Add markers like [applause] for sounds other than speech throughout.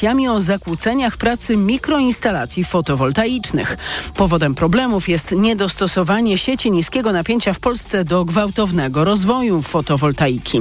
informacjami o zakłóceniach pracy mikroinstalacji fotowoltaicznych. Powodem problemów jest niedostosowanie sieci niskiego napięcia w Polsce do gwałtownego rozwoju fotowoltaiki.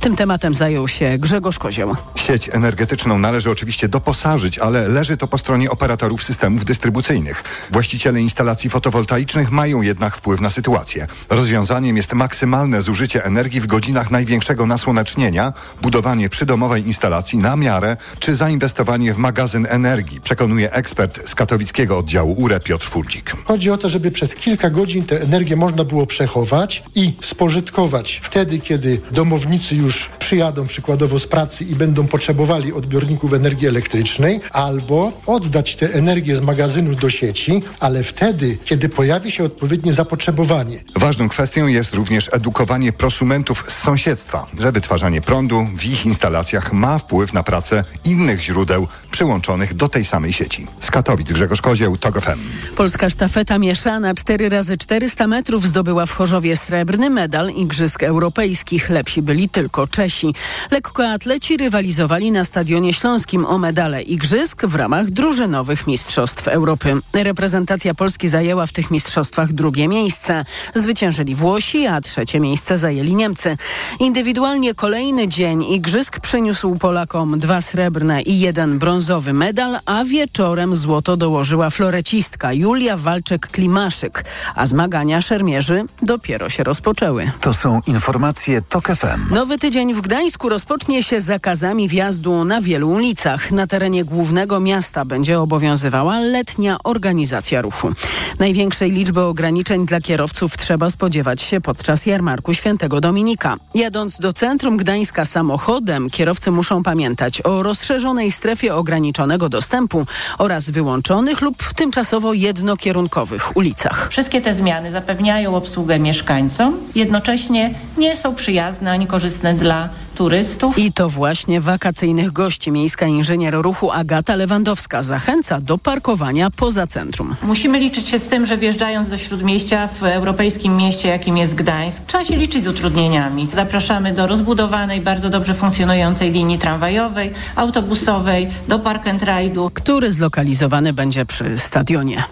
Tym tematem zajął się Grzegorz Kozioł. Sieć energetyczną należy oczywiście doposażyć, ale leży to po stronie operatorów systemów dystrybucyjnych. Właściciele instalacji fotowoltaicznych mają jednak wpływ na sytuację. Rozwiązaniem jest maksymalne zużycie energii w godzinach największego nasłonecznienia, budowanie przydomowej instalacji na miarę czy zainwestowanie w magazyn energii, przekonuje ekspert z katowickiego oddziału URE Piotr Furdzik. Chodzi o to, żeby przez kilka godzin tę energię można było przechować i spożytkować wtedy, kiedy domownicy już przyjadą przykładowo z pracy i będą potrzebowali odbiorników energii elektrycznej, albo oddać tę energię z magazynu do sieci, ale wtedy, kiedy pojawi się odpowiednie zapotrzebowanie. Ważną kwestią jest również edukowanie prosumentów z sąsiedztwa, że wytwarzanie prądu w ich instalacjach ma wpływ na pracę innych źródeł przyłączonych do tej samej sieci. Z Katowic Grzegorz Kozieł, TOG FM. Polska sztafeta mieszana 4 razy 400 metrów zdobyła w Chorzowie srebrny medal Igrzysk Europejskich. Lepsi byli tylko Czesi. Lekkoatleci rywalizowali na Stadionie Śląskim o medale Igrzysk w ramach drużynowych Mistrzostw Europy. Reprezentacja Polski zajęła w tych mistrzostwach drugie miejsce. Zwyciężyli Włosi, a trzecie miejsce zajęli Niemcy. Indywidualnie kolejny dzień Igrzysk przyniósł Polakom dwa srebrne i jeden brązowy medal, a wieczorem złoto dołożyła florecistka Julia Walczek-Klimaszyk, a zmagania szermierzy dopiero się rozpoczęły. To są informacje TOK FM. Nowy tydzień w Gdańsku rozpocznie się zakazami wjazdu na wielu ulicach. Na terenie głównego miasta będzie obowiązywała letnia organizacja ruchu. Największej liczby ograniczeń dla kierowców trzeba spodziewać się podczas jarmarku Świętego Dominika. Jadąc do centrum Gdańska samochodem, kierowcy muszą pamiętać o rozszerzonej strefie ograniczonego dostępu oraz wyłączonych lub tymczasowo jednokierunkowych ulicach. Wszystkie te zmiany zapewniają obsługę mieszkańcom, jednocześnie nie są przyjazne ani korzystne dla turystów. I to właśnie wakacyjnych gości miejska inżynier ruchu Agata Lewandowska zachęca do parkowania poza centrum. Musimy liczyć się z tym, że wjeżdżając do Śródmieścia w europejskim mieście, jakim jest Gdańsk, trzeba się liczyć z utrudnieniami. Zapraszamy do rozbudowanej, bardzo dobrze funkcjonującej linii tramwajowej, autobusowej, do park and ride'u. który zlokalizowany będzie przy stadionie.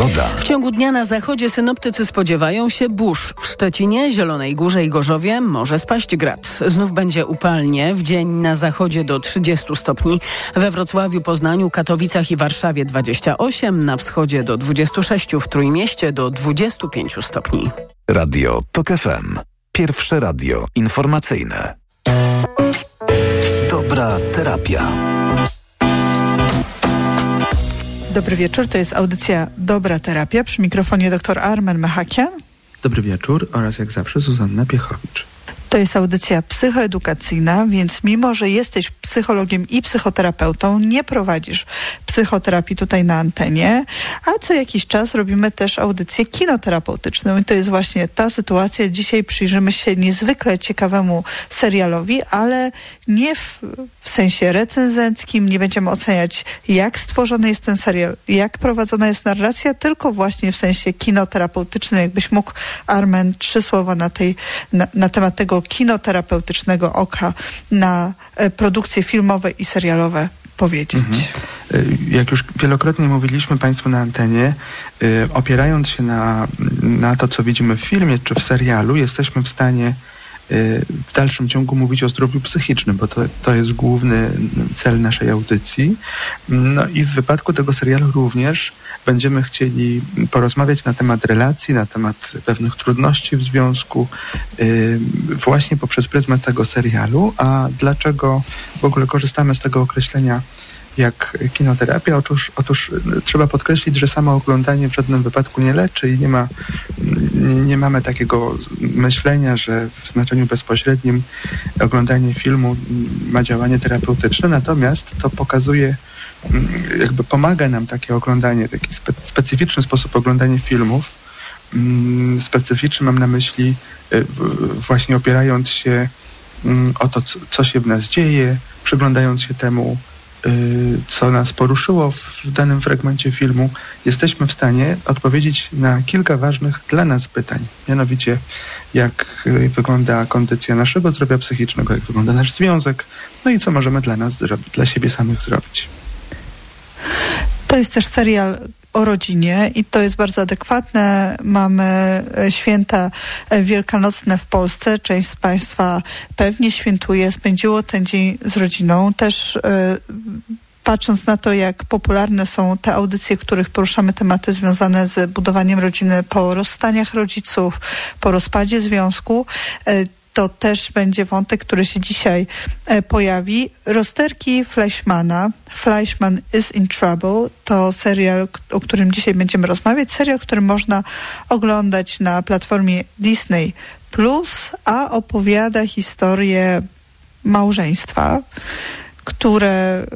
Pogoda. W ciągu dnia na zachodzie synoptycy spodziewają się burz. W Szczecinie, Zielonej Górze i Gorzowie może spaść grad. Znów będzie upalnie. W dzień na zachodzie do 30 stopni. We Wrocławiu, Poznaniu, Katowicach i Warszawie 28. Na wschodzie do 26. W Trójmieście do 25 stopni. Radio TOK FM. Pierwsze radio informacyjne. Dobra terapia. Dobry wieczór, to jest audycja Dobra Terapia. Przy mikrofonie dr Armen Mechakian. Dobry wieczór oraz jak zawsze Zuzanna Piechowicz. To jest audycja psychoedukacyjna, więc mimo, że jesteś psychologiem i psychoterapeutą, nie prowadzisz psychoterapii tutaj na antenie, a co jakiś czas robimy też audycję kinoterapeutyczną i to jest właśnie ta sytuacja. Dzisiaj przyjrzymy się niezwykle ciekawemu serialowi, ale nie w, w sensie recenzenckim, nie będziemy oceniać jak stworzony jest ten serial, jak prowadzona jest narracja, tylko właśnie w sensie kinoterapeutycznym. Jakbyś mógł, Armen, trzy słowa na, tej, na, na temat tego kinoterapeutycznego oka na e, produkcje filmowe i serialowe powiedzieć. Y, Jak już wielokrotnie mówiliśmy Państwu na antenie, y, opierając się na, na to, co widzimy w filmie czy w serialu, jesteśmy w stanie w dalszym ciągu mówić o zdrowiu psychicznym, bo to, to jest główny cel naszej audycji. No i w wypadku tego serialu również będziemy chcieli porozmawiać na temat relacji, na temat pewnych trudności w związku, y, właśnie poprzez pryzmat tego serialu. A dlaczego w ogóle korzystamy z tego określenia jak kinoterapia? Otóż, otóż y, trzeba podkreślić, że samo oglądanie w żadnym wypadku nie leczy i nie ma nie, nie mamy takiego myślenia, że w znaczeniu bezpośrednim oglądanie filmu ma działanie terapeutyczne, natomiast to pokazuje, mm, jakby pomaga nam takie oglądanie, taki spe, specyficzny sposób oglądania filmów. Mm, Specyficzny mam na myśli y, właśnie opierając się mm, o to, co się w nas dzieje, przyglądając się temu, co nas poruszyło w danym fragmencie filmu, jesteśmy w stanie odpowiedzieć na kilka ważnych dla nas pytań. Mianowicie, jak wygląda kondycja naszego zdrowia psychicznego, jak wygląda nasz związek, no i co możemy dla nas dla siebie samych zrobić. To jest też serial o rodzinie i to jest bardzo adekwatne. Mamy e, święta e, wielkanocne w Polsce. Część z Państwa pewnie świętuje, spędziło ten dzień z rodziną. Też e, patrząc na to, jak popularne są te audycje, w których poruszamy tematy związane z budowaniem rodziny po rozstaniach rodziców, po rozpadzie związku, to też będzie wątek, który się dzisiaj e, pojawi. Rozterki Fleischmana, Fleischman is in Trouble, to serial, o którym dzisiaj będziemy rozmawiać. Serial, który można oglądać na platformie Disney Plus, a opowiada historię małżeństwa, które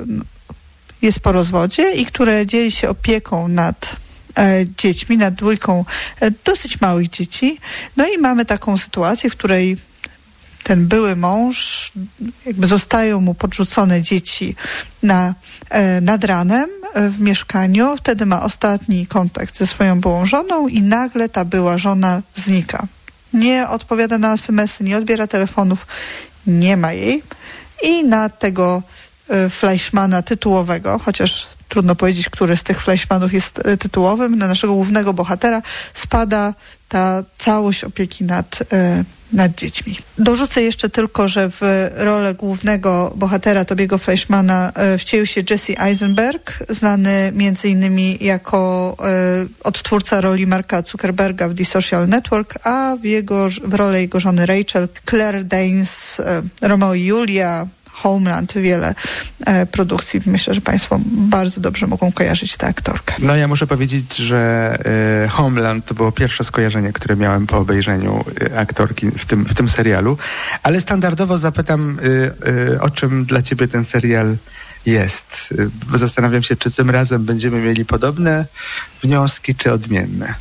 jest po rozwodzie i które dzieli się opieką nad e, dziećmi, nad dwójką e, dosyć małych dzieci. No i mamy taką sytuację, w której ten były mąż, jakby zostają mu podrzucone dzieci na, e, nad ranem w mieszkaniu, wtedy ma ostatni kontakt ze swoją byłą żoną i nagle ta była żona znika. Nie odpowiada na SMS-y, nie odbiera telefonów, nie ma jej. I na tego Fleischmana tytułowego, chociaż trudno powiedzieć, który z tych Fleischmanów jest tytułowym, na naszego głównego bohatera spada ta całość opieki nad nad dziećmi. Dorzucę jeszcze tylko, że w rolę głównego bohatera Tobiego Fleischmana wcielił się Jesse Eisenberg, znany między innymi jako odtwórca roli Marka Zuckerberga w The Social Network, a w, jego, w rolę jego żony Rachel Claire Danes, Romeo i Julia, Homeland, wiele e, produkcji. Myślę, że Państwo bardzo dobrze mogą kojarzyć tę aktorkę. No ja muszę powiedzieć, że e, Homeland to było pierwsze skojarzenie, które miałem po obejrzeniu e, aktorki w tym, w tym serialu. Ale standardowo zapytam, o czym dla Ciebie ten serial jest. Zastanawiam się, czy tym razem będziemy mieli podobne wnioski, czy odmienne.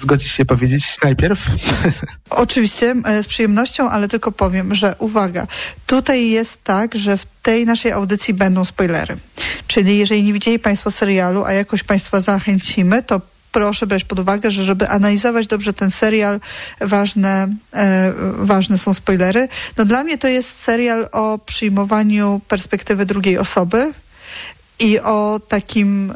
Zgodzisz się powiedzieć najpierw? [laughs] Oczywiście, e, z przyjemnością, ale tylko powiem, że uwaga, tutaj jest tak, że w tej naszej audycji będą spoilery. Czyli jeżeli nie widzieli Państwo serialu, a jakoś Państwa zachęcimy, to proszę brać pod uwagę, że żeby analizować dobrze ten serial, ważne, e, ważne są spoilery. No dla mnie to jest serial o przyjmowaniu perspektywy drugiej osoby i o takim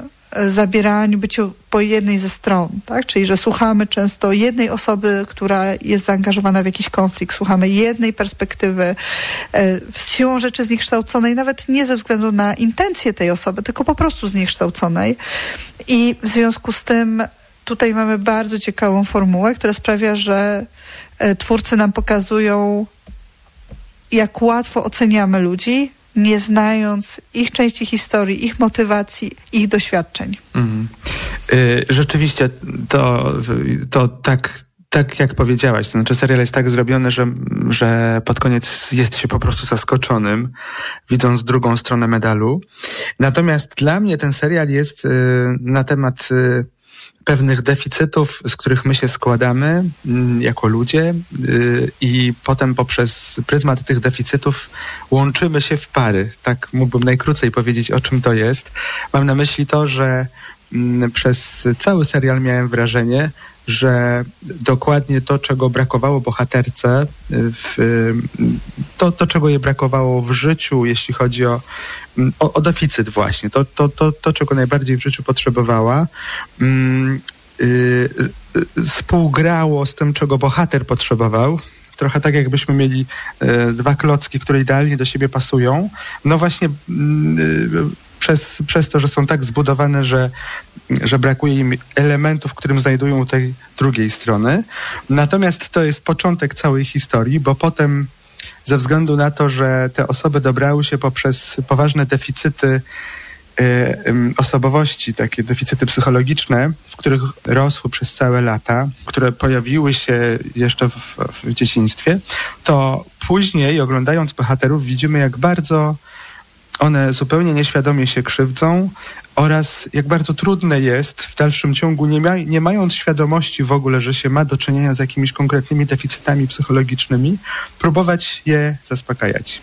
zabieraniu, byciu po jednej ze stron, tak? Czyli, że słuchamy często jednej osoby, która jest zaangażowana w jakiś konflikt, słuchamy jednej perspektywy, e, siłą rzeczy zniekształconej, nawet nie ze względu na intencje tej osoby, tylko po prostu zniekształconej. I w związku z tym tutaj mamy bardzo ciekawą formułę, która sprawia, że e, twórcy nam pokazują, jak łatwo oceniamy ludzi, nie znając ich części historii, ich motywacji, ich doświadczeń. Mhm. Y, rzeczywiście to, to tak, tak jak powiedziałaś, to znaczy serial jest tak zrobiony, że, że pod koniec jest się po prostu zaskoczonym, widząc drugą stronę medalu. Natomiast dla mnie ten serial jest y, na temat y, pewnych deficytów, z których my się składamy mm, jako ludzie y, i potem poprzez pryzmat tych deficytów łączymy się w pary. Tak mógłbym najkrócej powiedzieć, o czym to jest. Mam na myśli to, że mm, przez cały serial miałem wrażenie, że dokładnie to, czego brakowało bohaterce, w, to, to, czego jej brakowało w życiu, jeśli chodzi o, o, o deficyt właśnie, to, to, to, to, czego najbardziej w życiu potrzebowała, yy, współgrało z tym, czego bohater potrzebował, trochę tak jakbyśmy mieli y, dwa klocki, które idealnie do siebie pasują. No właśnie y, przez, przez to, że są tak zbudowane, że, że brakuje im elementów, którym znajdują tej drugiej strony. Natomiast to jest początek całej historii, bo potem ze względu na to, że te osoby dobrały się poprzez poważne deficyty e, osobowości, takie deficyty psychologiczne, w których rosły przez całe lata, które pojawiły się jeszcze w, w dzieciństwie, to później oglądając bohaterów widzimy, jak bardzo one zupełnie nieświadomie się krzywdzą oraz jak bardzo trudne jest w dalszym ciągu, nie, nie mając świadomości w ogóle, że się ma do czynienia z jakimiś konkretnymi deficytami psychologicznymi, próbować je zaspokajać.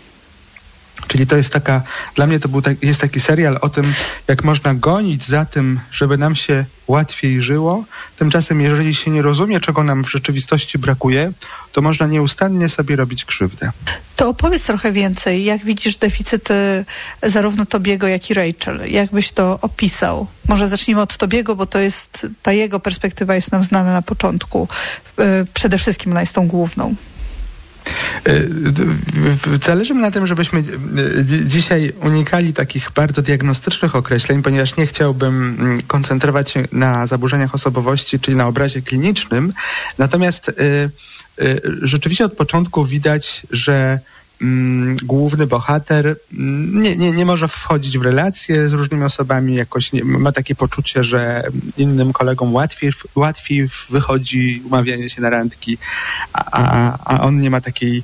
Czyli to jest taka, dla mnie to był tak, jest taki serial o tym, jak można gonić za tym, żeby nam się łatwiej żyło. Tymczasem, jeżeli się nie rozumie, czego nam w rzeczywistości brakuje, to można nieustannie sobie robić krzywdę. To opowiedz trochę więcej. Jak widzisz deficyty zarówno Tobiego, jak i Rachel? Jak byś to opisał? Może zacznijmy od Tobiego, bo to jest, ta jego perspektywa jest nam znana na początku. E, przede wszystkim ona jest tą główną. E, zależy mi na tym, żebyśmy e, dzisiaj unikali takich bardzo diagnostycznych określeń, ponieważ nie chciałbym mm, koncentrować się na zaburzeniach osobowości, czyli na obrazie klinicznym. Natomiast rzeczywiście od początku widać, że mm, główny bohater mm, nie, nie, nie może wchodzić w relacje z różnymi osobami, jakoś nie, ma takie poczucie, że innym kolegom łatwiej, łatwiej wychodzi umawianie się na randki, a, a, a on nie ma takiej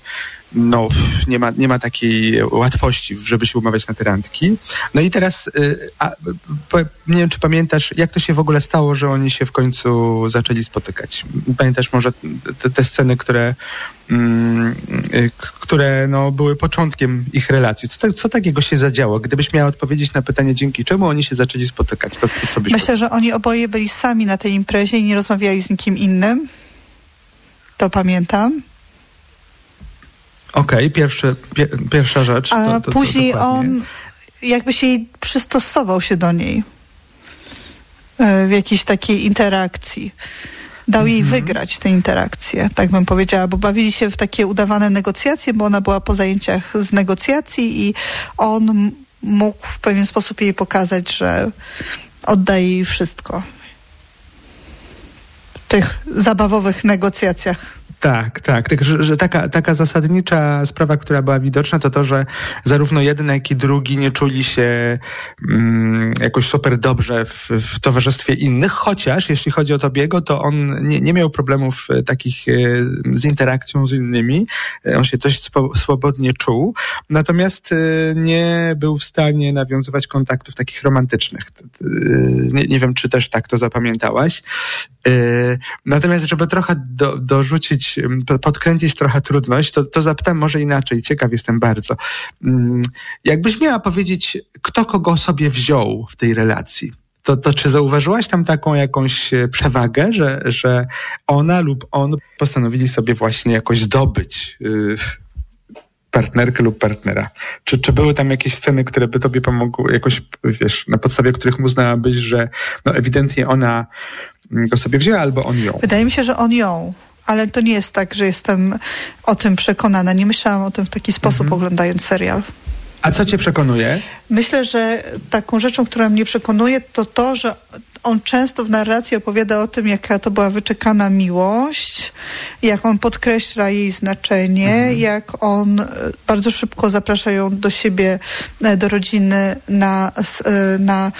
no, nie ma, nie ma takiej łatwości, żeby się umawiać na te randki. No i teraz, y, a, nie wiem, czy pamiętasz, jak to się w ogóle stało, że oni się w końcu zaczęli spotykać? Pamiętasz może te, te sceny, które, mm, y, które no, były początkiem ich relacji? Co, co takiego się zadziało? Gdybyś miała odpowiedzieć na pytanie, dzięki czemu oni się zaczęli spotykać, to, to co byś Myślę, że oni oboje byli sami na tej imprezie i nie rozmawiali z nikim innym. To pamiętam. Okej, okay, pier, pierwsza rzecz. A to, to, później on jakby się przystosował się do niej e, w jakiejś takiej interakcji. Dał jej mhm. wygrać tę interakcję, tak bym powiedziała, bo bawili się w takie udawane negocjacje, bo ona była po zajęciach z negocjacji i on mógł w pewien sposób jej pokazać, że oddaje jej wszystko w tych zabawowych negocjacjach. Tak, tak. tak że, że, taka, taka zasadnicza sprawa, która była widoczna, to to, że zarówno jeden, jak i drugi nie czuli się mm, jakoś super dobrze w, w, towarzystwie innych, chociaż jeśli chodzi o Tobiego, to on nie, nie miał problemów e, takich e, z interakcją z innymi. E, on się dość swobodnie czuł, natomiast nie był w stanie nawiązywać kontaktów takich romantycznych. Nie, nie wiem, czy też tak to zapamiętałaś. Natomiast, żeby trochę do, dorzucić podkręcić trochę trudność, to, to zapytam może inaczej. Ciekaw jestem bardzo. Mm, jakbyś miała powiedzieć, kto kogo sobie wziął w tej relacji? To, to czy zauważyłaś tam taką jakąś e, przewagę, że, że ona lub on postanowili sobie właśnie jakoś zdobyć yy, partnerkę lub partnera? Czy, czy były tam jakieś sceny, które by tobie pomogły, jakoś, wiesz, na podstawie których uznałabyś, że no ewidentnie ona go sobie wzięła albo on ją? Wydaje mi się, że on ją ale to nie jest tak, że jestem o tym przekonana. Nie myślałam o tym w taki sposób, mhm. oglądając serial. A co cię przekonuje? Myślę, że taką rzeczą, która mnie przekonuje, to to, że on często w narracji opowiada o tym, jaka to była wyczekana miłość, jak on podkreśla jej znaczenie, mhm. jak on e, bardzo szybko zaprasza ją do siebie, e, do rodziny na, e, na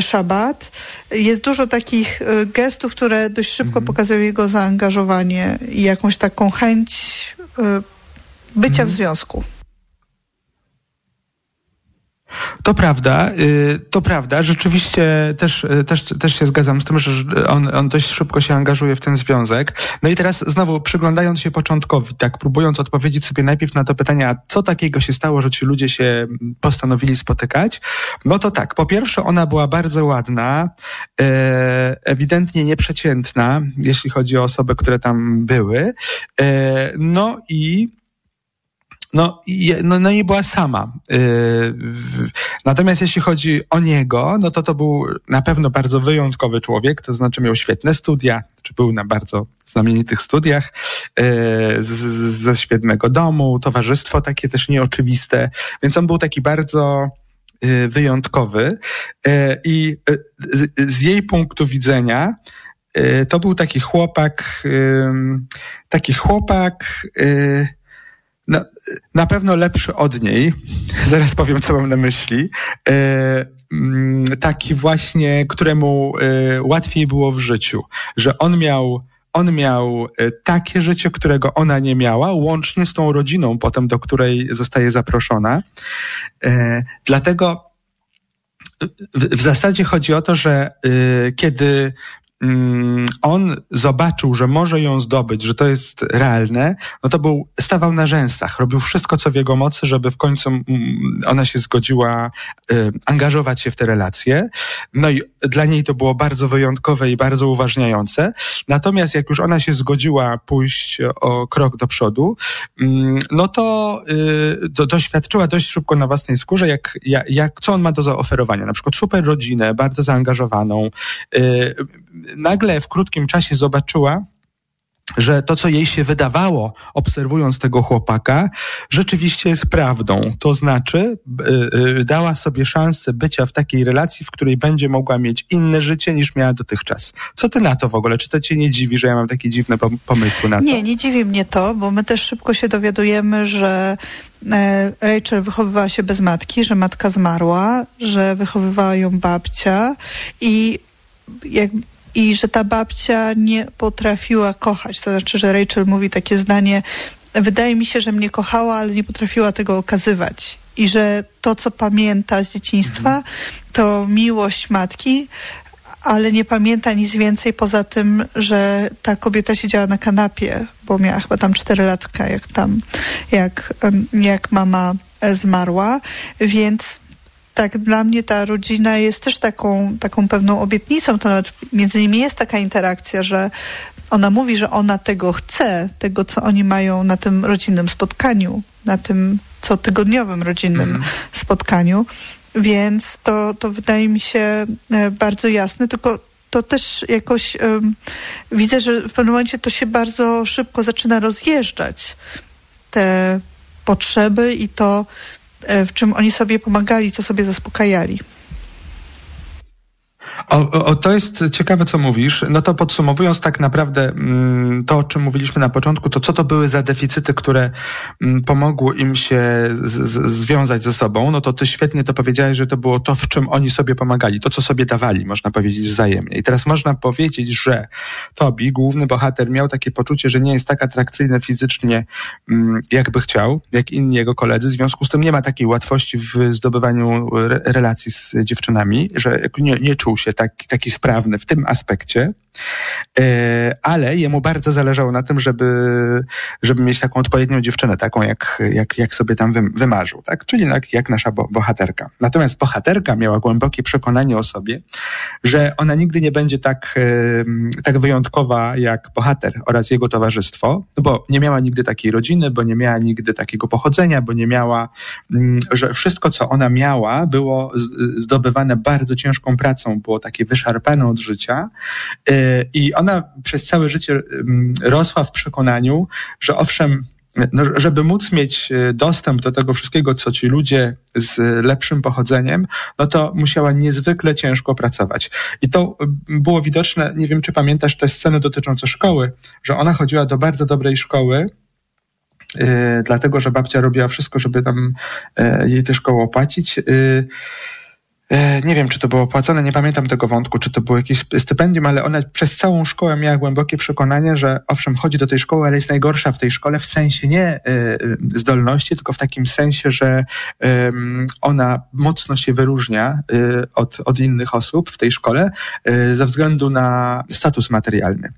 szabat. Jest dużo takich gestów, które dość szybko mhm. pokazują jego zaangażowanie i jakąś taką chęć bycia mhm. w związku. To prawda, y, to prawda. Rzeczywiście też, y, też, też się zgadzam z tym, że on, on dość szybko się angażuje w ten związek. No i teraz znowu przyglądając się początkowi, tak, próbując odpowiedzieć sobie najpierw na to pytanie, a co takiego się stało, że ci ludzie się postanowili spotykać? No to tak, po pierwsze ona była bardzo ładna, e, ewidentnie nieprzeciętna, jeśli chodzi o osoby, które tam były. E, no i no, no, no i była sama. Yy, natomiast jeśli chodzi o niego, no to to był na pewno bardzo wyjątkowy człowiek, to znaczy miał świetne studia, czy był na bardzo znamienitych studiach, z, ze świetnego domu, towarzystwo takie też nieoczywiste, więc on był taki bardzo yy, wyjątkowy i z jej punktu widzenia to był taki chłopak, taki chłopak, na, pewno lepszy od niej, [laughs] zaraz powiem, co mam na myśli, e, mm, taki właśnie, któremu e, łatwiej było w życiu, że on miał on miał e, takie życie, którego ona nie miała, łącznie z tą rodziną potem, do której zostaje zaproszona. Dlatego w zasadzie chodzi o to, że kiedy on zobaczył, że może ją zdobyć, że to jest realne, no to był, stawał na rzęsach, robił wszystko, co w jego mocy, żeby w końcu mm, ona się zgodziła y, angażować się w te relacje. No i dla niej to było bardzo wyjątkowe i bardzo uważniające. Natomiast jak już ona się zgodziła pójść o krok do przodu, mm, no to y, do, doświadczyła dość szybko na własnej skórze, jak, jak, jak, co on ma do zaoferowania. Na przykład super rodzinę, bardzo zaangażowaną. Nagle w krótkim czasie zobaczyła, że to, co jej się wydawało, obserwując tego chłopaka, rzeczywiście jest prawdą. To znaczy, yy, dała sobie szansę bycia w takiej relacji, w której będzie mogła mieć inne życie niż miała dotychczas. Co ty na to w ogóle? Czy to cię nie dziwi, że ja mam takie dziwne pomysły na to? Nie, nie dziwi mnie to, bo my też szybko się dowiadujemy, że e, Rachel wychowywała się bez matki, że matka zmarła, że wychowywała ją babcia i jak i że ta babcia nie potrafiła kochać. To znaczy, że Rachel mówi takie zdanie: Wydaje mi się, że mnie kochała, ale nie potrafiła tego okazywać. I że to, co pamięta z dzieciństwa, mhm. to miłość matki, ale nie pamięta nic więcej poza tym, że ta kobieta siedziała na kanapie, bo miała chyba tam cztery latka, jak tam, jak, jak mama zmarła, więc tak, dla mnie ta rodzina jest też taką, taką pewną obietnicą. To nawet między nimi jest taka interakcja, że ona mówi, że ona tego chce, tego, co oni mają na tym rodzinnym spotkaniu, na tym co tygodniowym rodzinnym mm. spotkaniu. Więc to, to wydaje mi się e, bardzo jasne, tylko to też jakoś um, widzę, że w pewnym momencie to się bardzo szybko zaczyna rozjeżdżać. Te potrzeby i to, w czym oni sobie pomagali, co sobie zaspokajali. O, o, to jest ciekawe, co mówisz. No to podsumowując tak naprawdę mm, to, o czym mówiliśmy na początku, to co to były za deficyty, które mm, pomogły im się z, z, związać ze sobą, no to ty świetnie to powiedziałeś, że to było to, w czym oni sobie pomagali, to, co sobie dawali, można powiedzieć wzajemnie. I teraz można powiedzieć, że Tobi, główny bohater, miał takie poczucie, że nie jest tak atrakcyjny fizycznie, mm, jakby chciał, jak inni jego koledzy. W związku z tym nie ma takiej łatwości w zdobywaniu re relacji z dziewczynami, że nie, nie czuł się taki, taki sprawny w tym aspekcie. E, ale jemu bardzo zależało na tym, żeby, żeby mieć taką odpowiednią dziewczynę, taką jak, jak, jak sobie tam wymarzył, tak? Czyli jak, jak nasza bohaterka. Natomiast bohaterka miała głębokie przekonanie o sobie, że ona nigdy nie będzie tak, tak wyjątkowa jak bohater oraz jego towarzystwo, no bo nie miała nigdy takiej rodziny, bo nie miała nigdy takiego pochodzenia, bo nie miała, mm, że wszystko, co ona miała, było zdobywane bardzo ciężką pracą, było takie wyszarpane od życia e, i ona przez całe życie mm, rosła w przekonaniu, że owszem, no, żeby móc mieć e, dostęp do tego wszystkiego, co ci ludzie z lepszym pochodzeniem, no to musiała niezwykle ciężko pracować. I to było widoczne, nie wiem, czy pamiętasz te sceny dotyczące szkoły, że ona chodziła do bardzo dobrej szkoły, yy, dlatego że babcia robiła wszystko, żeby tam yy, jej tę szkołę opłacić. Yy, nie wiem, czy to było opłacone, nie pamiętam tego wątku, czy to było jakieś stypendium, ale ona przez całą szkołę miała głębokie przekonanie, że owszem, chodzi do tej szkoły, ale jest najgorsza w tej szkole w sensie nie e, zdolności, tylko w takim sensie, że ona mocno się wyróżnia e, od, od innych osób w tej szkole ze względu na status materialny,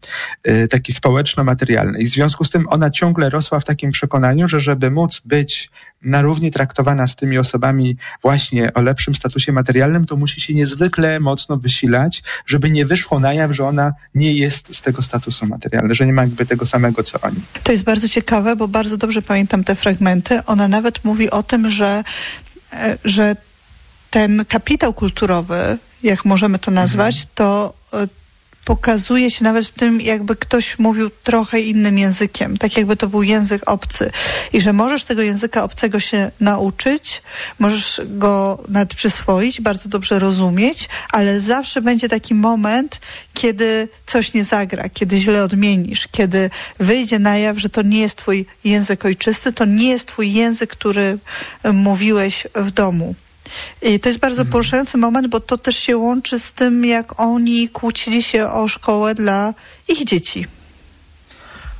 taki społeczno-materialny. I w związku z tym ona ciągle rosła w takim przekonaniu, że żeby móc być na równi traktowana z tymi osobami właśnie o lepszym statusie materialnym, to musi się niezwykle mocno wysilać, żeby nie wyszło na jaw, że ona nie jest z tego statusu materialnego, że nie ma jakby tego samego, co oni. To jest bardzo ciekawe, bo bardzo dobrze pamiętam te fragmenty. Ona nawet mówi o tym, że, e, że ten kapitał kulturowy, jak możemy to nazwać, mhm. to e, pokazuje się nawet w tym, jakby ktoś mówił trochę innym językiem, tak jakby to był język obcy. I że możesz tego języka obcego się nauczyć, możesz go nawet przyswoić, bardzo dobrze rozumieć, ale zawsze będzie taki moment, kiedy coś nie zagra, kiedy źle odmienisz, kiedy wyjdzie na jaw, że to nie jest twój język ojczysty, to nie jest twój język, który mówiłeś w domu. I to jest bardzo mhm. poruszający moment, bo to też się łączy z tym, jak oni kłócili się o szkołę dla ich dzieci.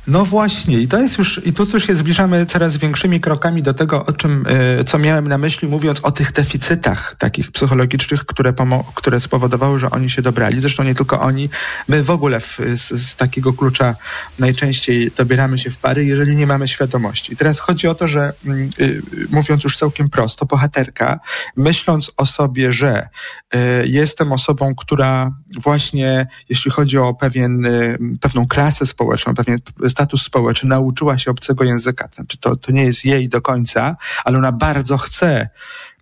No właśnie, i to jest już, i tu już się zbliżamy coraz większymi krokami do tego, o czym, y, co miałem na myśli, mówiąc o tych deficytach takich psychologicznych, które, które spowodowały, że oni się dobrali. Zresztą nie tylko oni, my w ogóle w, z, z, takiego klucza najczęściej dobieramy się w pary, jeżeli nie mamy świadomości. I teraz chodzi o to, że y, mówiąc już całkiem prosto, bohaterka, myśląc o sobie, że y, jestem osobą, która właśnie, jeśli chodzi o pewien, pewną klasę społeczną, pewien status społeczny, nauczyła się obcego języka. Znaczy to, to nie jest jej do końca, ale ona bardzo chce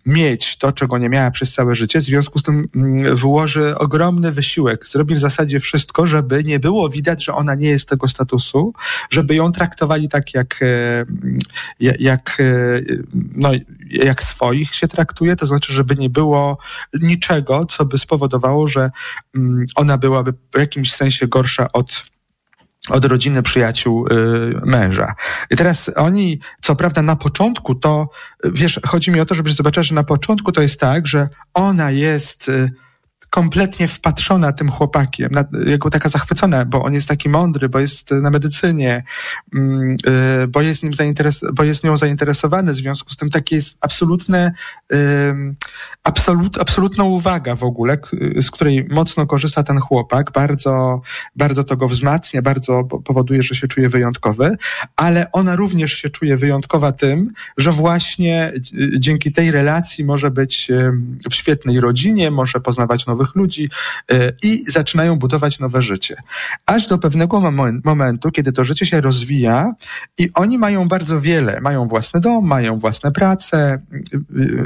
mieć to, czego nie miała przez całe życie. W związku z tym mm, wyłoży ogromny wysiłek. Zrobi w zasadzie wszystko, żeby nie było widać, że ona nie jest tego statusu, żeby ją traktowali tak, jak, e, jak, e, no, jak swoich się traktuje. To znaczy, żeby nie było niczego, co by spowodowało, że mm, ona byłaby w jakimś sensie gorsza od od rodziny przyjaciół y, męża. I teraz oni, co prawda na początku to, wiesz, chodzi mi o to, żebyś zobaczyła, że na początku to jest tak, że ona jest y, kompletnie wpatrzona tym chłopakiem, na, jako taka zachwycona, bo on jest taki mądry, bo jest na medycynie, mm, y, bo jest, nim zainteres- bo jest nią zainteresowany, w związku z tym takie jest absolutne, absolut, absolutna uwaga w ogóle, z której mocno korzysta ten chłopak, bardzo, bardzo to go wzmacnia, bardzo powoduje, że się czuje wyjątkowy, ale ona również się czuje wyjątkowa tym, że właśnie dzięki tej relacji może być w świetnej rodzinie, może poznawać nowych ludzi e, i zaczynają budować nowe życie. Aż do pewnego momentu, kiedy to życie się rozwija i oni mają bardzo wiele, mają własny dom, mają własne prace,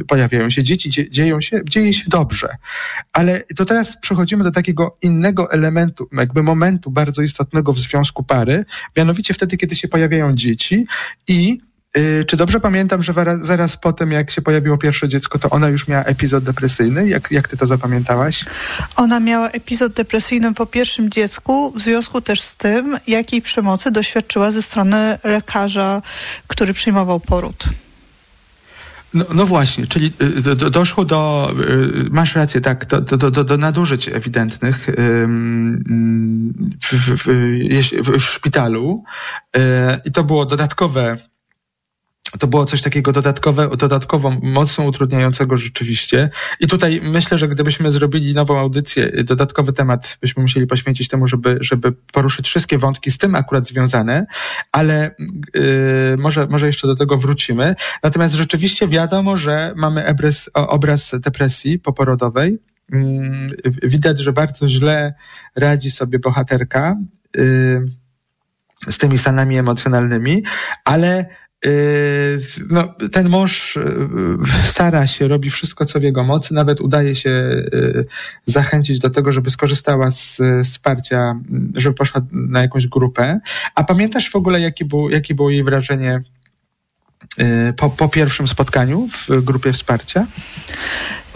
pojawiają się dzieci, dzieją się, dzieje się dobrze. Ale to teraz przechodzimy do takiego innego elementu, jakby momentu bardzo istotnego w związku pary, mianowicie wtedy, kiedy się pojawiają dzieci i czy dobrze pamiętam, że zaraz, po tym, jak się pojawiło pierwsze dziecko, to ona już miała epizod depresyjny? Jak, jak ty to zapamiętałaś? Ona miała epizod depresyjny po pierwszym dziecku, w związku też z tym, jakiej przemocy doświadczyła ze strony lekarza, który przyjmował poród. No, no, właśnie, czyli y, do, doszło do, y, masz rację, tak, do, do, do, do nadużyć ewidentnych w, w, w, w szpitalu y, i to było dodatkowe to było coś takiego dodatkowe, dodatkowo mocno utrudniającego rzeczywiście. I tutaj myślę, że gdybyśmy zrobili nową audycję, dodatkowy temat byśmy musieli poświęcić temu, żeby, żeby poruszyć wszystkie wątki z tym akurat związane, ale yy, może, może jeszcze do tego wrócimy. Natomiast rzeczywiście wiadomo, że mamy obraz, obraz depresji poporodowej. Yy, widać, że bardzo źle radzi sobie bohaterka. Yy, z tymi stanami emocjonalnymi, ale no, ten mąż yy, stara się, robi wszystko, co w jego mocy, nawet udaje się yy, zachęcić do tego, żeby skorzystała z wsparcia, żeby poszła na jakąś grupę. A pamiętasz w ogóle, jakie było, jakie było jej wrażenie po, po pierwszym spotkaniu w grupie wsparcia?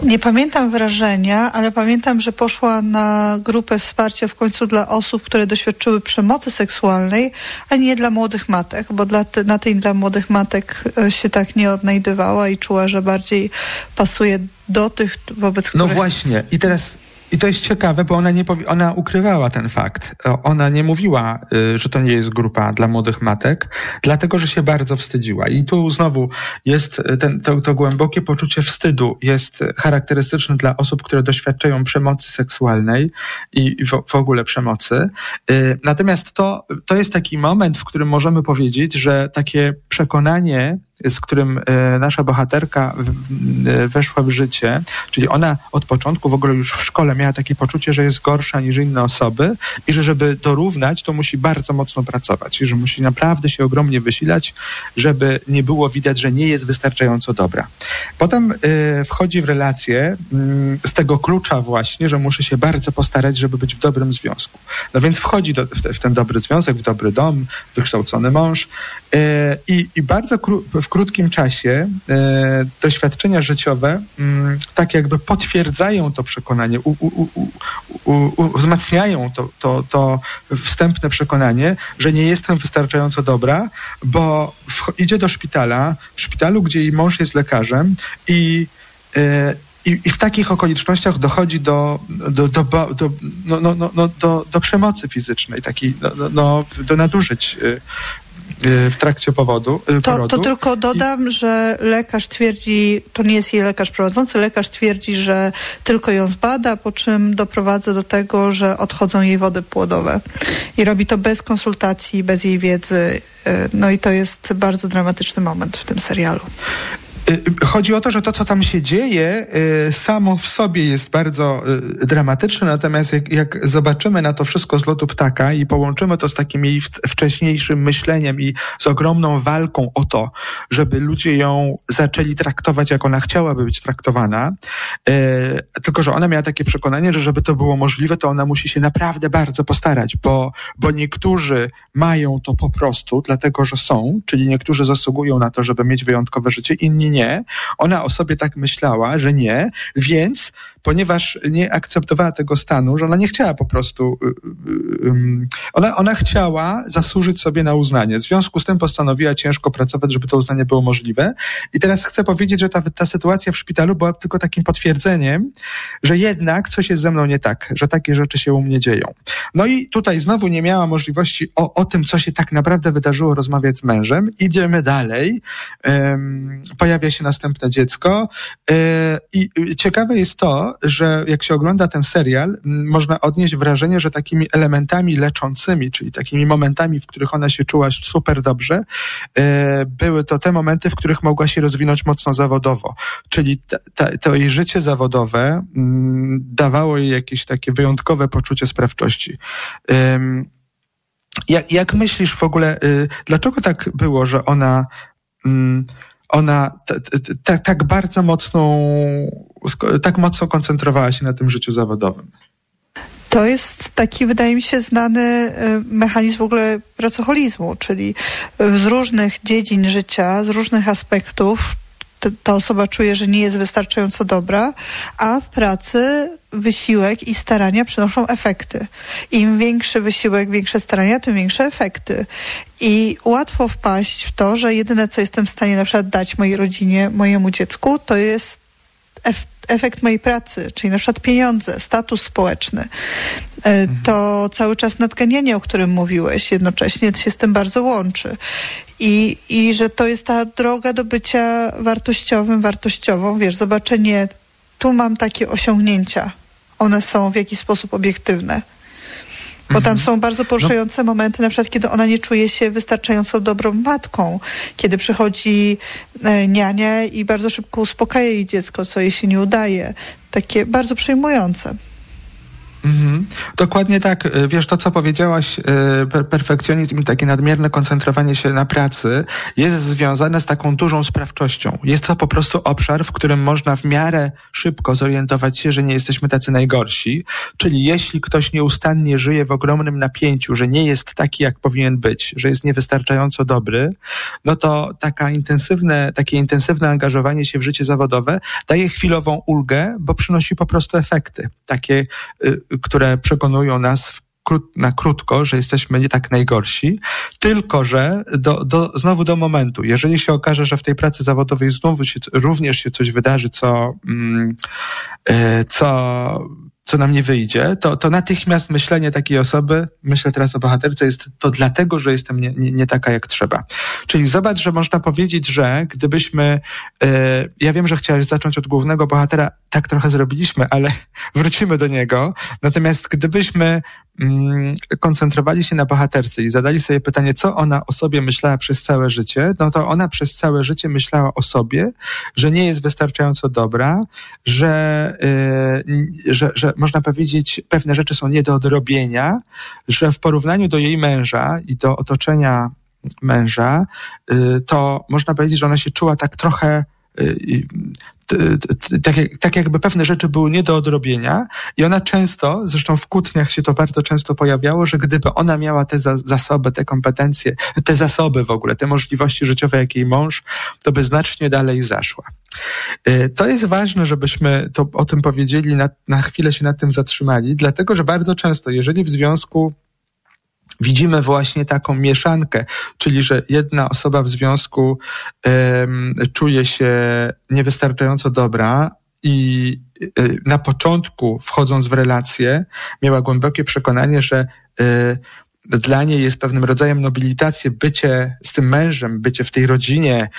Nie pamiętam wrażenia, ale pamiętam, że poszła na grupę wsparcia w końcu dla osób, które doświadczyły przemocy seksualnej, a nie dla młodych matek, bo dla te, na tej dla młodych matek e, się tak nie odnajdywała i czuła, że bardziej pasuje do tych, wobec no których... No właśnie. I teraz i to jest ciekawe, bo ona, nie powie, ona ukrywała ten fakt. Ona nie mówiła, y, że to nie jest grupa dla młodych matek, dlatego że się bardzo wstydziła. I tu znowu jest ten, to, to głębokie poczucie wstydu jest charakterystyczne dla osób, które doświadczają przemocy seksualnej i w, w ogóle przemocy. Y, natomiast to, to jest taki moment, w którym możemy powiedzieć, że takie przekonanie z którym e, nasza bohaterka e, weszła w życie, czyli ona od początku w ogóle już w szkole miała takie poczucie, że jest gorsza niż inne osoby i że żeby dorównać, to musi bardzo mocno pracować i że musi naprawdę się ogromnie wysilać, żeby nie było widać, że nie jest wystarczająco dobra. Potem e, wchodzi w relację mm, z tego klucza właśnie, że muszę się bardzo postarać, żeby być w dobrym związku. No więc wchodzi do, w, te, w ten dobry związek, w dobry dom, wykształcony mąż i, i bardzo w krótkim czasie e, doświadczenia życiowe mm, tak jakby potwierdzają to przekonanie, u, u, u, wzmacniają to, to, to wstępne przekonanie, że nie jestem wystarczająco dobra, bo idzie do szpitala, w szpitalu, gdzie jej mąż jest lekarzem i e, i, I, w takich okolicznościach dochodzi do, do, do, do, no, no, no, no, do, do przemocy fizycznej, takiej, no, no, no do nadużyć y, w trakcie powodu. Y, to, to tylko dodam, I... że lekarz twierdzi, to nie jest jej lekarz prowadzący, lekarz twierdzi, że tylko ją zbada, po czym doprowadza do tego, że odchodzą jej wody płodowe. I robi to bez konsultacji, bez jej wiedzy. No i to jest bardzo dramatyczny moment w tym serialu. Y, chodzi o to, że to, co tam się dzieje, y, samo w sobie jest bardzo y, dramatyczne, natomiast jak, jak zobaczymy na to wszystko z lotu ptaka i połączymy to z takim jej wcześniejszym myśleniem i z ogromną walką o to, żeby ludzie ją zaczęli traktować, jak ona chciałaby być traktowana, tylko że ona miała takie przekonanie, że żeby to było możliwe, to ona musi się naprawdę bardzo postarać, bo, bo niektórzy mają to po prostu, dlatego że są, czyli niektórzy zasługują na to, żeby mieć wyjątkowe życie, inni nie. Ona o sobie tak myślała, że nie, więc ponieważ nie akceptowała tego stanu, że ona nie chciała po prostu, y, y, y, ona, ona chciała zasłużyć sobie na uznanie. W związku z tym postanowiła ciężko pracować, żeby to uznanie było możliwe. I teraz chcę powiedzieć, że ta, ta sytuacja w szpitalu była tylko takim potwierdzeniem, że jednak coś jest ze mną nie tak, że takie rzeczy się u mnie dzieją. No i tutaj znowu nie miała możliwości o, o tym, co się tak naprawdę wydarzyło, rozmawiać z mężem. Idziemy dalej. Pojawia się następne dziecko. Um, I ciekawe jest to, że jak się ogląda ten serial, można odnieść wrażenie, że takimi elementami leczącymi, czyli takimi momentami, w których ona się czuła super dobrze, e, były to te momenty, w których mogła się rozwinąć mocno zawodowo. Czyli to jej życie zawodowe dawało jej jakieś takie wyjątkowe poczucie sprawczości. Jak, jak myślisz w ogóle, y, dlaczego tak było, że ona ona tak bardzo mocną, tak mocno koncentrowała się na tym życiu zawodowym. To jest taki, wydaje mi się, znany e, mechanizm w ogóle pracoholizmu, czyli z różnych dziedzin życia, z różnych aspektów ta osoba czuje, że nie jest wystarczająco dobra, a w pracy wysiłek i starania przynoszą efekty. Im większy wysiłek, większe starania, tym większe efekty. I łatwo wpaść w to, że jedyne, co jestem w stanie na przykład dać mojej rodzinie, mojemu dziecku, to jest efekt mojej pracy, czyli na przykład pieniądze, status społeczny. E, mhm. To cały czas nadganianie, o którym mówiłeś, jednocześnie się z tym bardzo łączy. I, I że to jest ta droga do bycia wartościowym, wartościową, wiesz, zobaczenie, tu mam takie osiągnięcia, one są w jakiś sposób obiektywne. Bo tam mhm. są bardzo no. poruszające no. momenty, na przykład kiedy ona nie czuje się wystarczająco dobrą matką, kiedy przychodzi e, niania i bardzo szybko uspokaja jej dziecko, co jej się nie udaje. Takie bardzo przejmujące. Mhm. Dokładnie tak. E, wiesz, to co powiedziałaś, e, perfekcjonizm i takie nadmierne koncentrowanie się na pracy jest związane z taką dużą sprawczością. Jest to po prostu obszar, w którym można w miarę szybko zorientować się, że nie jesteśmy tacy najgorsi. Czyli jeśli ktoś nieustannie żyje w ogromnym napięciu, że nie jest taki, jak powinien być, że jest niewystarczająco dobry, no to taka intensywne, takie intensywne angażowanie się w życie zawodowe daje chwilową ulgę, bo przynosi po prostu efekty. Takie y, które przekonują nas na krótko, że jesteśmy nie tak najgorsi, tylko że do, do, znowu do momentu. Jeżeli się okaże, że w tej pracy zawodowej znowu się, również się coś wydarzy, co, mm, e, co co nam nie wyjdzie, to, to natychmiast myślenie takiej osoby, myślę teraz o bohaterce, jest to dlatego, że jestem nie, nie, nie taka jak trzeba. Czyli zobacz, że można powiedzieć, że gdybyśmy, yy, ja wiem, że chciałeś zacząć od głównego bohatera, tak trochę zrobiliśmy, ale [laughs] wrócimy do niego. Natomiast gdybyśmy mm, koncentrowali się na bohaterce i zadali sobie pytanie, co ona o sobie myślała przez całe życie, no to ona przez całe życie myślała o sobie, że nie jest wystarczająco dobra, że, yy, że, że można powiedzieć, pewne rzeczy są nie do odrobienia, że w porównaniu do jej męża i do otoczenia męża, yy, to można powiedzieć, że ona się czuła tak trochę yy, tak, tak jakby pewne rzeczy były nie do odrobienia i ona często, zresztą w kłótniach się to bardzo często pojawiało, że gdyby ona miała te zasoby, te kompetencje, te zasoby w ogóle, te możliwości życiowe jak jej mąż, to by znacznie dalej zaszła. Y, to jest ważne, żebyśmy to o tym powiedzieli, na, na chwilę się nad tym zatrzymali, dlatego że bardzo często, jeżeli w związku widzimy właśnie taką mieszankę, czyli że jedna osoba w związku um, czuje się niewystarczająco dobra, i na początku, wchodząc w relację, miała głębokie przekonanie, że dla niej jest pewnym rodzajem nobilitacji bycie z tym mężem, bycie w tej rodzinie,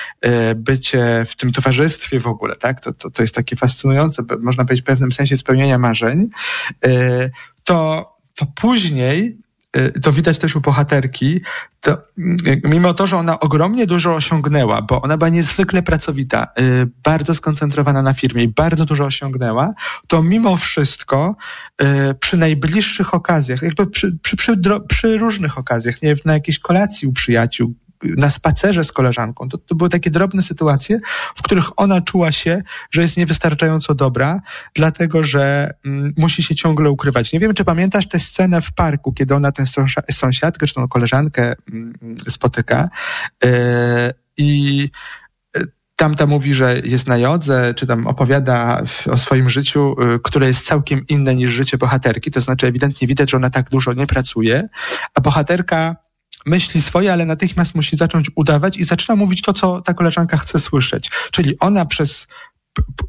bycie w tym towarzystwie w ogóle, tak? To, to, to jest takie fascynujące, można powiedzieć w pewnym sensie spełnienia marzeń. To, to później Y, to widać też u bohaterki, to y, mimo to, że ona ogromnie dużo osiągnęła, bo ona była niezwykle pracowita, y, bardzo skoncentrowana na firmie i bardzo dużo osiągnęła, to mimo wszystko przy najbliższych okazjach, jakby przy, przy, przy, przy różnych okazjach, nie na jakiejś kolacji u przyjaciół, na spacerze z koleżanką. To, to były takie drobne sytuacje, w których ona czuła się, że jest niewystarczająco dobra, dlatego że mm, musi się ciągle ukrywać. Nie wiem, czy pamiętasz tę scenę w parku, kiedy ona tę sąsiadkę, czy tą koleżankę mm, spotyka yy, i tamta mówi, że jest na jodze, czy tam opowiada o swoim życiu, y, które jest całkiem inne niż życie bohaterki. To znaczy ewidentnie widać, że ona tak dużo nie pracuje, a bohaterka myśli swoje, ale natychmiast musi zacząć udawać i zaczyna mówić to, co ta koleżanka chce słyszeć. Czyli ona przez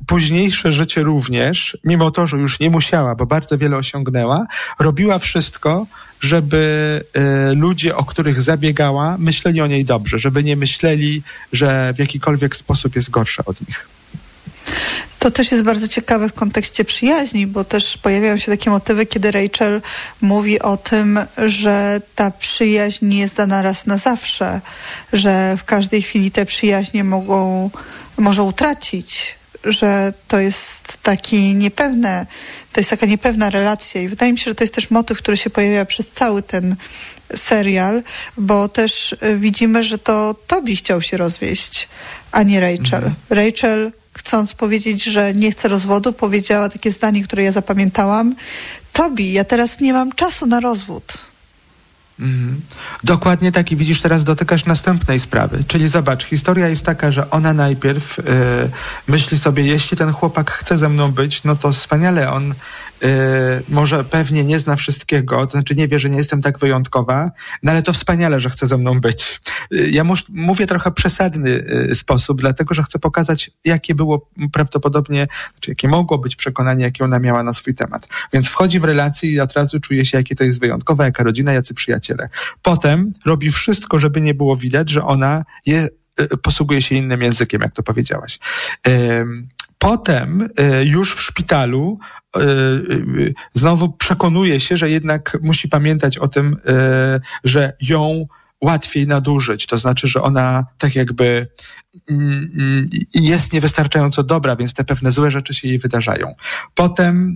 późniejsze życie również, mimo to, że już nie musiała, bo bardzo wiele osiągnęła, robiła wszystko, żeby y, ludzie, o których zabiegała, myśleli o niej dobrze, żeby nie myśleli, że w jakikolwiek sposób jest gorsza od nich. To też jest bardzo ciekawe w kontekście przyjaźni, bo też pojawiają się takie motywy, kiedy Rachel mówi o tym, że ta przyjaźń nie jest dana raz na zawsze, że w każdej chwili te przyjaźnie mogą, może utracić, że to jest taki niepewne, to jest taka niepewna relacja i wydaje mi się, że to jest też motyw, który się pojawia przez cały ten serial, bo też widzimy, że to Tobi chciał się rozwieść, a nie Rachel. Mhm. Rachel chcąc powiedzieć, że nie chce rozwodu, powiedziała takie zdanie, które ja zapamiętałam. Tobi, ja teraz nie mam czasu na rozwód. Mhm. Dokładnie tak i widzisz, teraz dotykasz następnej sprawy. Czyli zobacz, historia jest taka, że ona najpierw yy, myśli sobie, jeśli ten chłopak chce ze mną być, no to wspaniale, on Y, może pewnie nie zna wszystkiego, to znaczy nie wie, że nie jestem tak wyjątkowa, no ale to wspaniale, że chce ze mną być. Y, ja mus, mówię trochę przesadny y, sposób, dlatego, że chcę pokazać, jakie było prawdopodobnie, znaczy jakie mogło być przekonanie, jakie ona miała na swój temat. Więc wchodzi w relację i od razu czuje się, jakie to jest wyjątkowe, jaka rodzina, jacy przyjaciele. Potem robi wszystko, żeby nie było widać, że ona je, posługuje się innym językiem, jak to powiedziałaś. Potem już w szpitalu znowu przekonuje się, że jednak musi pamiętać o tym, e, że ją łatwiej nadużyć. To znaczy, że ona tak jakby mm, mm, jest niewystarczająco dobra, więc te pewne złe rzeczy się jej wydarzają. Potem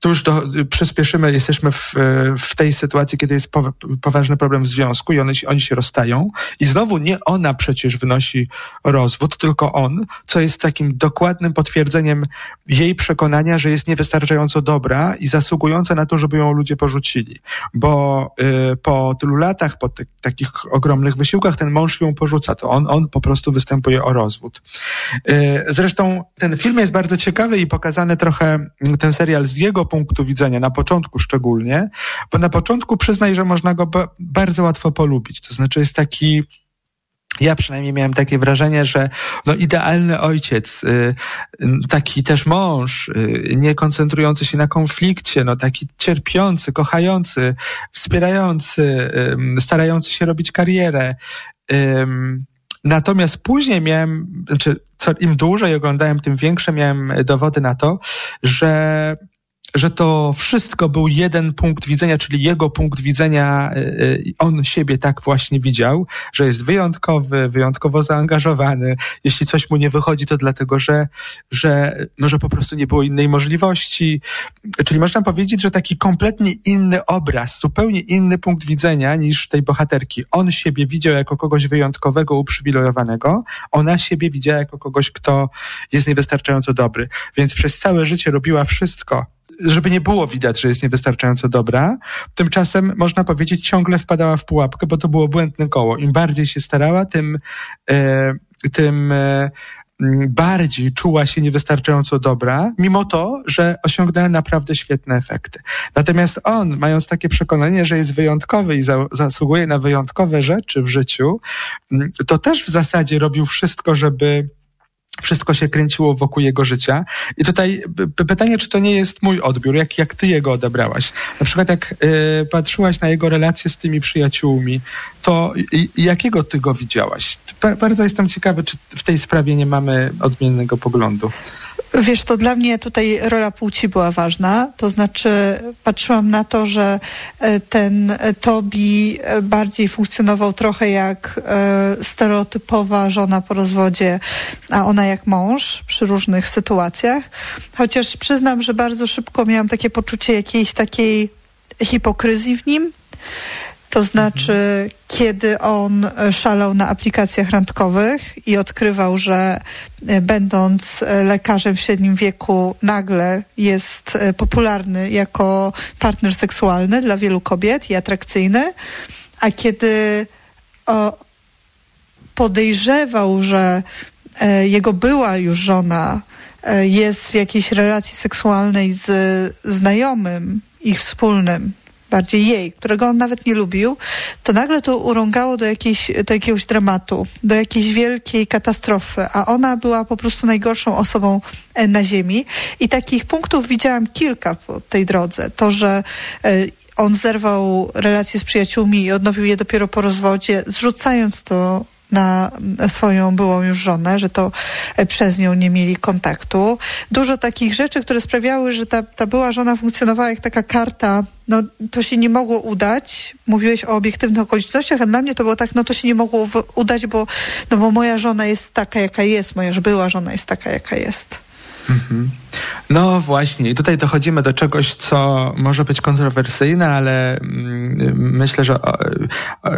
tu już do, przyspieszymy, jesteśmy w, w tej sytuacji, kiedy jest po, poważny problem w związku i oni, oni się rozstają. I znowu nie ona przecież wnosi rozwód, tylko on, co jest takim dokładnym potwierdzeniem jej przekonania, że jest niewystarczająco dobra i zasługująca na to, żeby ją ludzie porzucili. Bo y, po tylu latach, po takich ogromnych wysiłkach, ten mąż ją porzuca. To on, on po prostu występuje o rozwód. Y, zresztą ten film jest bardzo ciekawy i pokazany trochę ten serial z jego punktu widzenia, na początku szczególnie, bo na początku przyznaj, że można go bardzo łatwo polubić. To znaczy jest taki ja przynajmniej miałem takie wrażenie, że no idealny ojciec, y, taki też mąż, y, nie koncentrujący się na konflikcie, no taki cierpiący, kochający, wspierający, starający się robić karierę. Natomiast później miałem, znaczy co im dłużej oglądałem, tym większe miałem dowody na to, że że to wszystko był jeden punkt widzenia, czyli jego punkt widzenia, y, y, on siebie tak właśnie widział, że jest wyjątkowy, wyjątkowo zaangażowany. Jeśli coś mu nie wychodzi, to dlatego, że, że, no, że po prostu nie było innej możliwości. Czyli można powiedzieć, że taki kompletnie inny obraz, zupełnie inny punkt widzenia niż tej bohaterki. On siebie widział jako kogoś wyjątkowego, uprzywilejowanego, ona siebie widziała jako kogoś, kto jest niewystarczająco dobry. Więc przez całe życie robiła wszystko, żeby nie było widać, że jest niewystarczająco dobra. Tymczasem można powiedzieć, ciągle wpadała w pułapkę, bo to było błędne koło. Im bardziej się starała, tym, e, tym e, bardziej czuła się niewystarczająco dobra, mimo to, że osiągnęła naprawdę świetne efekty. Natomiast on, mając takie przekonanie, że jest wyjątkowy i za, zasługuje na wyjątkowe rzeczy w życiu, to też w zasadzie robił wszystko, żeby wszystko się kręciło wokół jego życia. I tutaj pytanie, czy to nie jest mój odbiór, jak, jak ty jego odebrałaś? Na przykład jak y, patrzyłaś na jego relacje z tymi przyjaciółmi, to jakiego ty go widziałaś? Bardzo jestem ciekawy, czy w tej sprawie nie mamy odmiennego poglądu. Wiesz, to dla mnie tutaj rola płci była ważna. To znaczy, patrzyłam na to, że e, ten e, Tobi e, bardziej funkcjonował trochę jak stereotypowa żona po rozwodzie, a ona jak mąż przy różnych sytuacjach. Chociaż przyznam, że bardzo szybko miałam takie poczucie jakiejś takiej hipokryzji w nim. To znaczy, mhm. kiedy on e, szalał na aplikacjach randkowych i odkrywał, że e, będąc e, lekarzem w średnim wieku, nagle jest popularny jako partner seksualny dla wielu kobiet i atrakcyjny, a kiedy o, podejrzewał, że jego była już żona jest w jakiejś relacji seksualnej z znajomym ich wspólnym, bardziej jej, którego on nawet nie lubił, to nagle to urągało do, jakiejś, do jakiegoś dramatu, do jakiejś wielkiej katastrofy, a ona była po prostu najgorszą osobą e, na ziemi. I takich punktów widziałam kilka po tej drodze. To, że e, on zerwał relacje z przyjaciółmi i odnowił je dopiero po rozwodzie, zrzucając to na swoją byłą już żonę, że to e, przez nią nie mieli kontaktu. Dużo takich rzeczy, które sprawiały, że ta, ta była żona funkcjonowała jak taka karta, no to się nie mogło udać. Mówiłeś o obiektywnych okolicznościach, a dla mnie to było tak, no to się nie mogło udać, bo, no bo moja żona jest taka, jaka jest, moja była żona jest taka, jaka jest. Mhm. No właśnie, i tutaj dochodzimy do czegoś, co może być kontrowersyjne, ale mm, myślę, że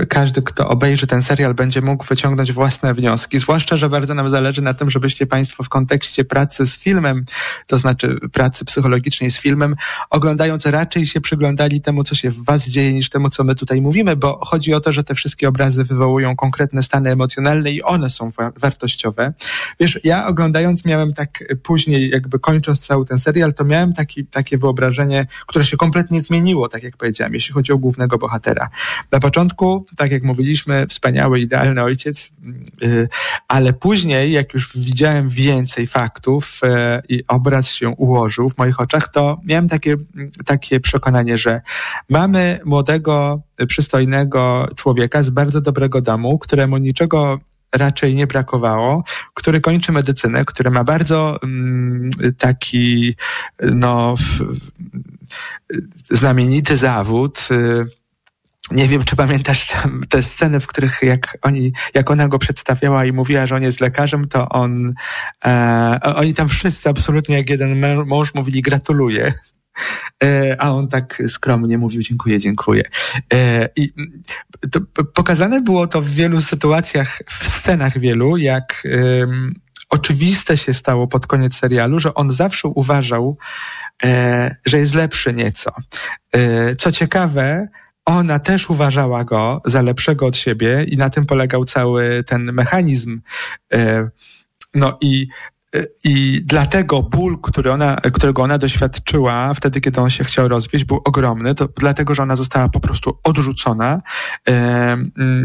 każdy, kto obejrzy ten serial, będzie mógł wyciągnąć własne wnioski. Zwłaszcza, że bardzo nam zależy na tym, żebyście Państwo w kontekście pracy z filmem, to znaczy pracy psychologicznej z filmem, oglądając raczej się przyglądali temu, co się w Was dzieje, niż temu, co my tutaj mówimy, bo chodzi o to, że te wszystkie obrazy wywołują konkretne stany emocjonalne i one są wartościowe. Wiesz, ja oglądając miałem tak później, jakby kończąc cały ten serial, to miałem taki, takie wyobrażenie, które się kompletnie zmieniło, tak jak powiedziałem, jeśli chodzi o głównego bohatera. Na początku, tak jak mówiliśmy, wspaniały, idealny ojciec, yy, ale później, jak już widziałem więcej faktów yy, i obraz się ułożył w moich oczach, to miałem takie, takie przekonanie, że mamy młodego, przystojnego człowieka z bardzo dobrego domu, któremu niczego raczej nie brakowało, który kończy medycynę, który ma bardzo mm, taki no, znamienity zawód. Y, nie wiem, czy pamiętasz te sceny, w których jak oni, jak ona go przedstawiała i mówiła, że on jest lekarzem, to on, e, oni tam wszyscy absolutnie jak jeden mąż mówili gratuluję. E, a on tak skromnie mówił dziękuję, dziękuję. E, I pokazane było to w wielu sytuacjach, w scenach wielu, jak oczywiste się stało pod koniec serialu, że on zawsze uważał, e, że jest lepszy nieco. Co ciekawe, ona też uważała go za lepszego od siebie i na tym polegał cały ten mechanizm. No i i dlatego ból, który ona, którego ona doświadczyła wtedy, kiedy on się chciał rozwieść, był ogromny. To dlatego, że ona została po prostu odrzucona. E,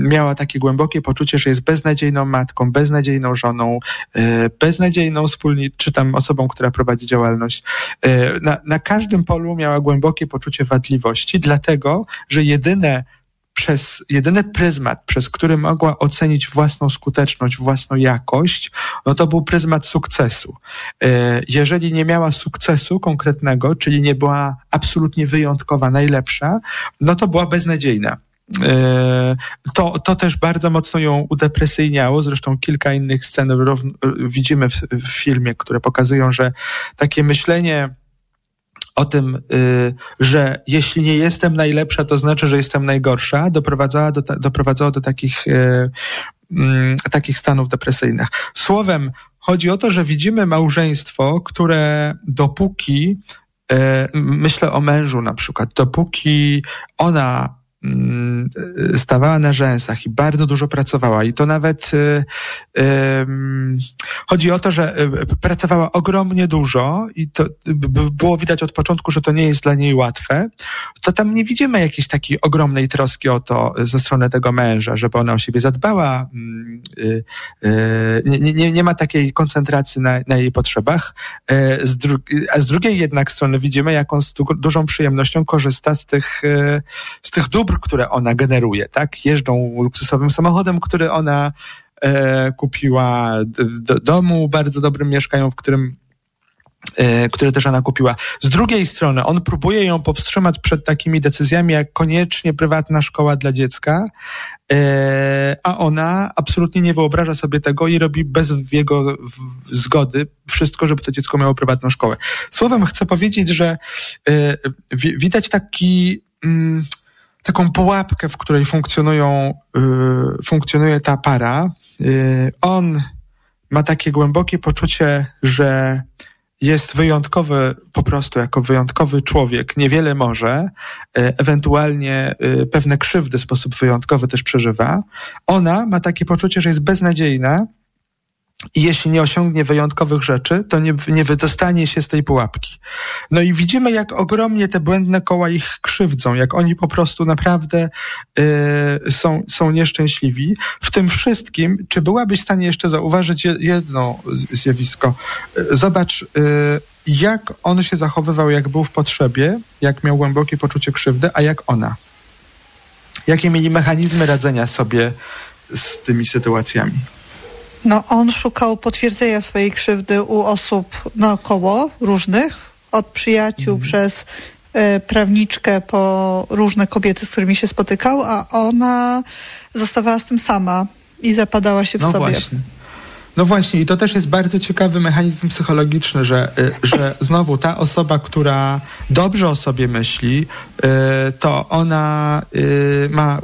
miała takie głębokie poczucie, że jest beznadziejną matką, beznadziejną żoną, e, beznadziejną wspólniczą, czy tam osobą, która prowadzi działalność. E, na, na każdym polu miała głębokie poczucie wadliwości, dlatego, że jedyne przez jedyny pryzmat, przez który mogła ocenić własną skuteczność, własną jakość, no to był pryzmat sukcesu. E, jeżeli nie miała sukcesu konkretnego, czyli nie była absolutnie wyjątkowa, najlepsza, no to była beznadziejna. E, to, to też bardzo mocno ją udepresyjniało. Zresztą kilka innych scen widzimy w, w filmie, które pokazują, że takie myślenie o tym, y, że jeśli nie jestem najlepsza, to znaczy, że jestem najgorsza, doprowadzała do, doprowadzało do takich, y, mm, takich stanów depresyjnych. Słowem, chodzi o to, że widzimy małżeństwo, które dopóki, y, myślę o mężu na przykład, dopóki ona stawała na rzęsach i bardzo dużo pracowała i to nawet y, y, chodzi o to, że y, pracowała ogromnie dużo i to było widać od początku, że to nie jest dla niej łatwe, to tam nie widzimy jakiejś takiej ogromnej troski o to ze strony tego męża, żeby ona o siebie zadbała. Mm, y, y, nie, nie, nie ma takiej koncentracji na, na jej potrzebach. E, z a z drugiej jednak strony widzimy, jak on z dużą przyjemnością korzysta z tych, z tych dóbr, które ona generuje, tak? Jeżdżą luksusowym samochodem, który ona e, kupiła, do domu bardzo dobrym mieszkają, w którym E, które też ona kupiła. Z drugiej strony, on próbuje ją powstrzymać przed takimi decyzjami, jak koniecznie prywatna szkoła dla dziecka, e, a ona absolutnie nie wyobraża sobie tego i robi bez jego zgody wszystko, żeby to dziecko miało prywatną szkołę. Słowem chcę powiedzieć, że e, widać taki mm, taką pułapkę, w której funkcjonują, funkcjonuje ta para. On ma takie głębokie poczucie, że jest wyjątkowy po prostu jako wyjątkowy człowiek, niewiele może, e, ewentualnie pewne krzywdy w sposób wyjątkowy też przeżywa. Ona ma takie poczucie, że jest beznadziejna, jeśli nie osiągnie wyjątkowych rzeczy, to nie, nie wydostanie się z tej pułapki. No i widzimy, jak ogromnie te błędne koła ich krzywdzą, jak oni po prostu naprawdę y, są, są nieszczęśliwi. W tym wszystkim, czy byłabyś w stanie jeszcze zauważyć jedno zjawisko? Y, zobacz, y, jak on się zachowywał, jak był w potrzebie, jak miał głębokie poczucie krzywdy, a jak ona. Jakie mieli mechanizmy radzenia sobie z tymi sytuacjami? No, on szukał potwierdzenia swojej krzywdy u osób naokoło, różnych, od przyjaciół mhm. przez y, prawniczkę po różne kobiety, z którymi się spotykał, a ona zostawała z tym sama i zapadała się w no sobie. Właśnie. No właśnie, i to też jest bardzo ciekawy mechanizm psychologiczny, że, y, że [coughs] znowu ta osoba, która dobrze o sobie myśli, y, to ona y, ma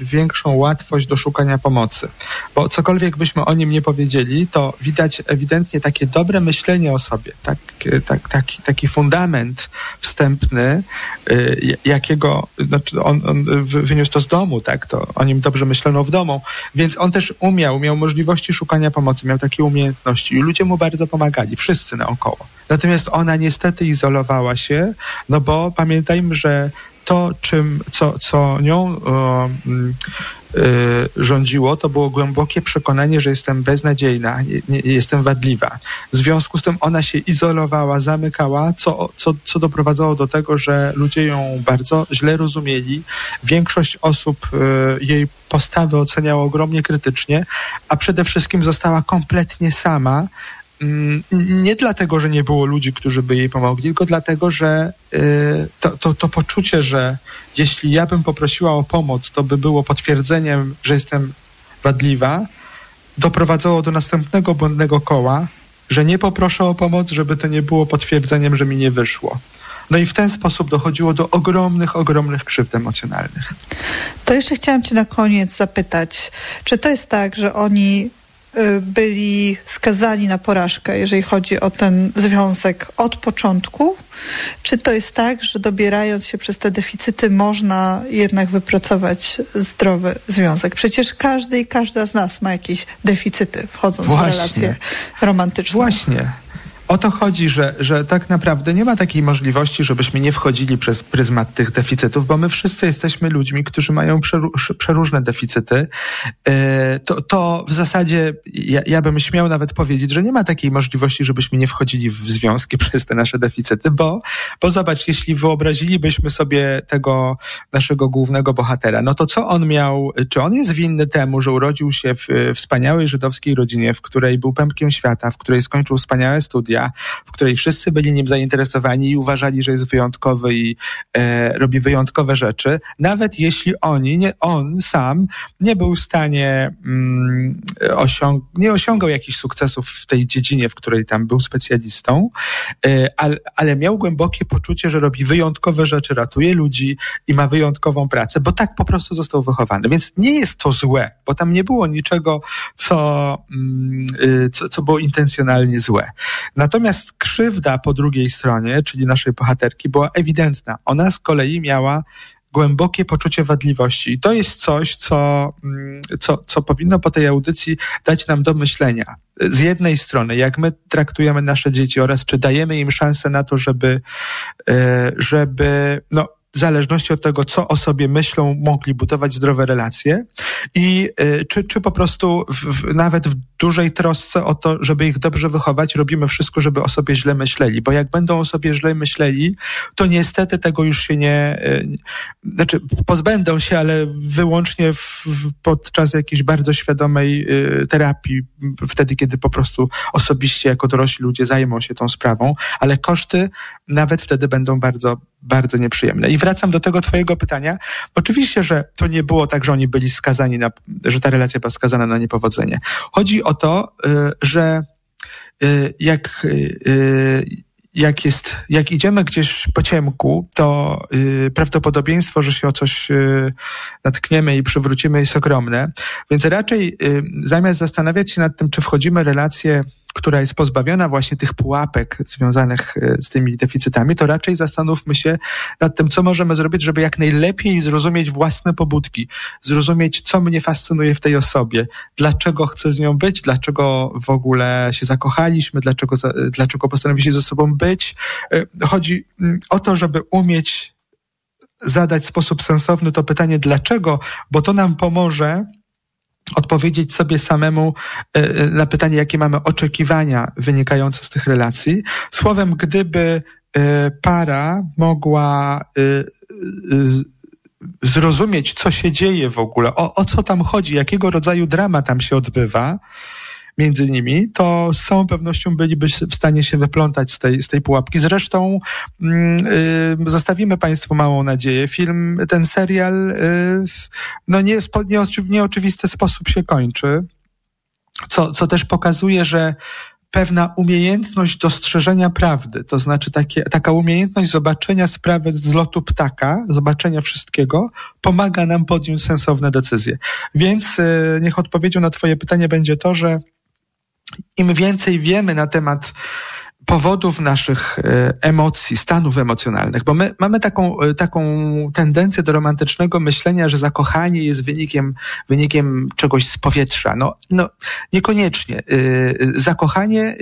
większą łatwość do szukania pomocy. Bo cokolwiek byśmy o nim nie powiedzieli, to widać ewidentnie takie dobre myślenie o sobie, tak, tak, taki, taki fundament wstępny, jakiego znaczy on, on wyniósł to z domu, tak, to o nim dobrze myślono w domu, więc on też umiał, miał możliwości szukania pomocy, miał takie umiejętności i ludzie mu bardzo pomagali, wszyscy naokoło. Natomiast ona niestety izolowała się, no bo pamiętajmy, że to, czym, co, co nią y, rządziło, to było głębokie przekonanie, że jestem beznadziejna, nie, jestem wadliwa. W związku z tym ona się izolowała, zamykała, co, co, co doprowadzało do tego, że ludzie ją bardzo źle rozumieli. Większość osób y, jej postawy oceniała ogromnie krytycznie, a przede wszystkim została kompletnie sama, nie dlatego, że nie było ludzi, którzy by jej pomogli, tylko dlatego, że y, to, to, to poczucie, że jeśli ja bym poprosiła o pomoc, to by było potwierdzeniem, że jestem wadliwa, doprowadzało do następnego błędnego koła, że nie poproszę o pomoc, żeby to nie było potwierdzeniem, że mi nie wyszło. No i w ten sposób dochodziło do ogromnych, ogromnych krzywd emocjonalnych. To jeszcze chciałam Cię na koniec zapytać, czy to jest tak, że oni byli skazani na porażkę, jeżeli chodzi o ten związek od początku? Czy to jest tak, że dobierając się przez te deficyty można jednak wypracować zdrowy związek? Przecież każdy i każda z nas ma jakieś deficyty wchodząc Właśnie. w relacje romantyczne. Właśnie o to chodzi, że, że tak naprawdę nie ma takiej możliwości, żebyśmy nie wchodzili przez pryzmat tych deficytów, bo my wszyscy jesteśmy ludźmi, którzy mają przeróżne deficyty. E, to, to w zasadzie ja, ja bym śmiał nawet powiedzieć, że nie ma takiej możliwości, żebyśmy nie wchodzili w związki [laughs] przez te nasze deficyty, bo, bo zobacz, jeśli wyobrazilibyśmy sobie tego naszego głównego bohatera, no to co on miał, czy on jest winny temu, że urodził się w wspaniałej żydowskiej rodzinie, w której był pępkiem świata, w której skończył wspaniałe studia, w której wszyscy byli nim zainteresowani i uważali, że jest wyjątkowy i e, robi wyjątkowe rzeczy, nawet jeśli oni, nie, on sam nie był w stanie mm, osiąg nie osiągał jakichś sukcesów w tej dziedzinie, w której tam był specjalistą, e, ale, ale miał głębokie poczucie, że robi wyjątkowe rzeczy, ratuje ludzi i ma wyjątkową pracę, bo tak po prostu został wychowany. Więc nie jest to złe, bo tam nie było niczego, co, mm, y, co, co było intencjonalnie złe. Natomiast krzywda po drugiej stronie, czyli naszej bohaterki, była ewidentna. Ona z kolei miała głębokie poczucie wadliwości. I to jest coś, co, mm, co, co powinno po tej audycji dać nam do myślenia. Z jednej strony, jak my traktujemy nasze dzieci oraz czy dajemy im szansę na to, żeby, e, żeby no, w zależności od tego, co o sobie myślą, mogli budować zdrowe relacje. I y, czy, czy po prostu w, w, nawet w dużej trosce o to, żeby ich dobrze wychować, robimy wszystko, żeby o sobie źle myśleli, bo jak będą o sobie źle myśleli, to niestety tego już się nie, y, znaczy pozbędą się, ale wyłącznie w, podczas jakiejś bardzo świadomej y, terapii, wtedy, kiedy po prostu osobiście jako dorośli ludzie zajmą się tą sprawą, ale koszty nawet wtedy będą bardzo bardzo nieprzyjemne. I wracam do tego twojego pytania. Oczywiście, że to nie było tak, że oni byli skazani na, że ta relacja była skazana na niepowodzenie. Chodzi o to, y, że y, jak, y, jak jest, jak idziemy gdzieś po ciemku, to prawdopodobieństwo, że się o coś natkniemy i przywrócimy jest ogromne. Więc raczej zamiast zastanawiać się nad tym, czy wchodzimy w relacje która jest pozbawiona właśnie tych pułapek związanych e, z tymi deficytami, to raczej zastanówmy się nad tym, co możemy zrobić, żeby jak najlepiej zrozumieć własne pobudki, zrozumieć, co mnie fascynuje w tej osobie, dlaczego chcę z nią być, dlaczego w ogóle się zakochaliśmy, dlaczego, dlaczego postanowiliśmy ze sobą być. E, chodzi mm, o to, żeby umieć zadać w sposób sensowny to pytanie, dlaczego, bo to nam pomoże odpowiedzieć sobie samemu e, e, na pytanie, jakie mamy oczekiwania wynikające z tych relacji. Słowem, gdyby e, para mogła zrozumieć, co się dzieje w ogóle, o, o co tam chodzi, jakiego rodzaju drama tam się odbywa, między nimi, to z całą pewnością byliby w stanie się wyplątać z tej, z tej pułapki. Zresztą yy, zostawimy Państwu małą nadzieję. Film, ten serial yy, no nie, nie, nieoczywisty sposób się kończy, co, co też pokazuje, że pewna umiejętność dostrzeżenia prawdy, to znaczy takie, taka umiejętność zobaczenia sprawy z lotu ptaka, zobaczenia wszystkiego, pomaga nam podjąć sensowne decyzje. Więc yy, niech odpowiedzią na Twoje pytanie będzie to, że im więcej wiemy na temat powodów naszych e, emocji, stanów emocjonalnych, bo my mamy taką, e, taką tendencję do romantycznego myślenia, że zakochanie jest wynikiem, wynikiem czegoś z powietrza. No, no niekoniecznie. E, zakochanie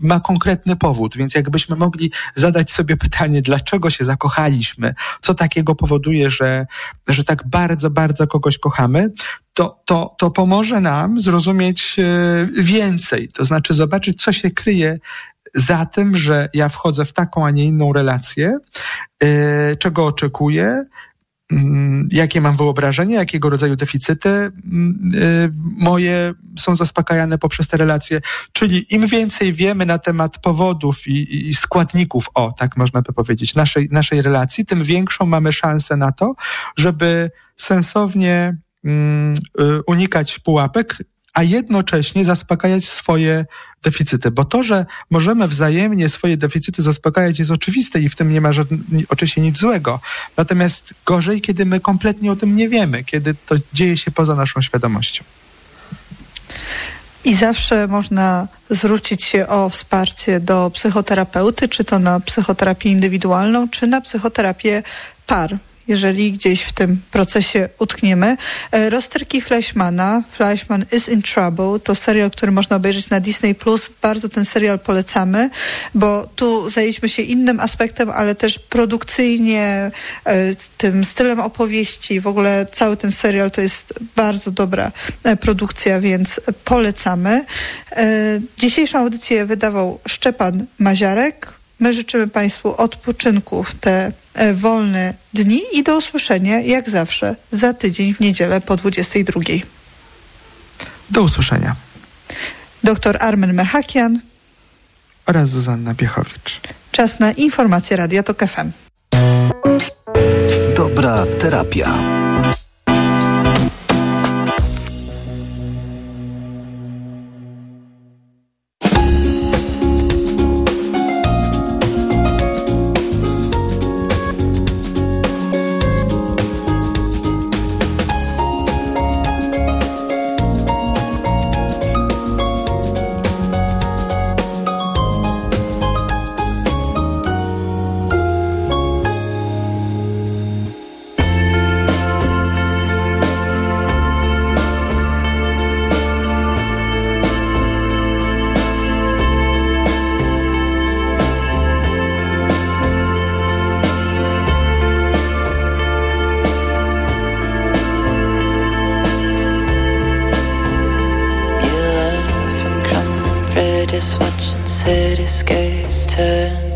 ma konkretny powód, więc jakbyśmy mogli zadać sobie pytanie, dlaczego się zakochaliśmy, co takiego powoduje, że, że tak bardzo, bardzo kogoś kochamy, to, to, to pomoże nam zrozumieć więcej, to znaczy zobaczyć, co się kryje za tym, że ja wchodzę w taką, a nie inną relację, yy, czego oczekuję, mm, jakie mam wyobrażenie, jakiego rodzaju deficyty mm, yy, moje są zaspokajane poprzez te relacje. Czyli im więcej wiemy na temat powodów i, i, składników, o, tak można by powiedzieć, naszej, naszej relacji, tym większą mamy szansę na to, żeby sensownie mm, yy, unikać pułapek a jednocześnie zaspokajać swoje deficyty. Bo to, że możemy wzajemnie swoje deficyty zaspokajać jest oczywiste i w tym nie ma oczywiście nic złego. Natomiast gorzej, kiedy my kompletnie o tym nie wiemy, kiedy to dzieje się poza naszą świadomością. I zawsze można zwrócić się o wsparcie do psychoterapeuty, czy to na psychoterapię indywidualną, czy na psychoterapię par jeżeli gdzieś w tym procesie utkniemy. E, rozterki Fleischmana, Fleischman is in Trouble, to serial, który można obejrzeć na Disney+. Plus. Bardzo ten serial polecamy, bo tu zajęliśmy się innym aspektem, ale też produkcyjnie, e, tym stylem opowieści. W ogóle cały ten serial to jest bardzo dobra e, produkcja, więc polecamy. Dzisiejszą audycję wydawał Szczepan Maziarek. My życzymy Państwu odpoczynku w te e, wolne dni i do usłyszenia, jak zawsze, za tydzień w niedzielę po 22. Do usłyszenia. Doktor Armen Mechakian oraz Zuzanna Piechowicz. Czas na informacje Radia TOK FM. Dobra terapia. watching cityscapes turn.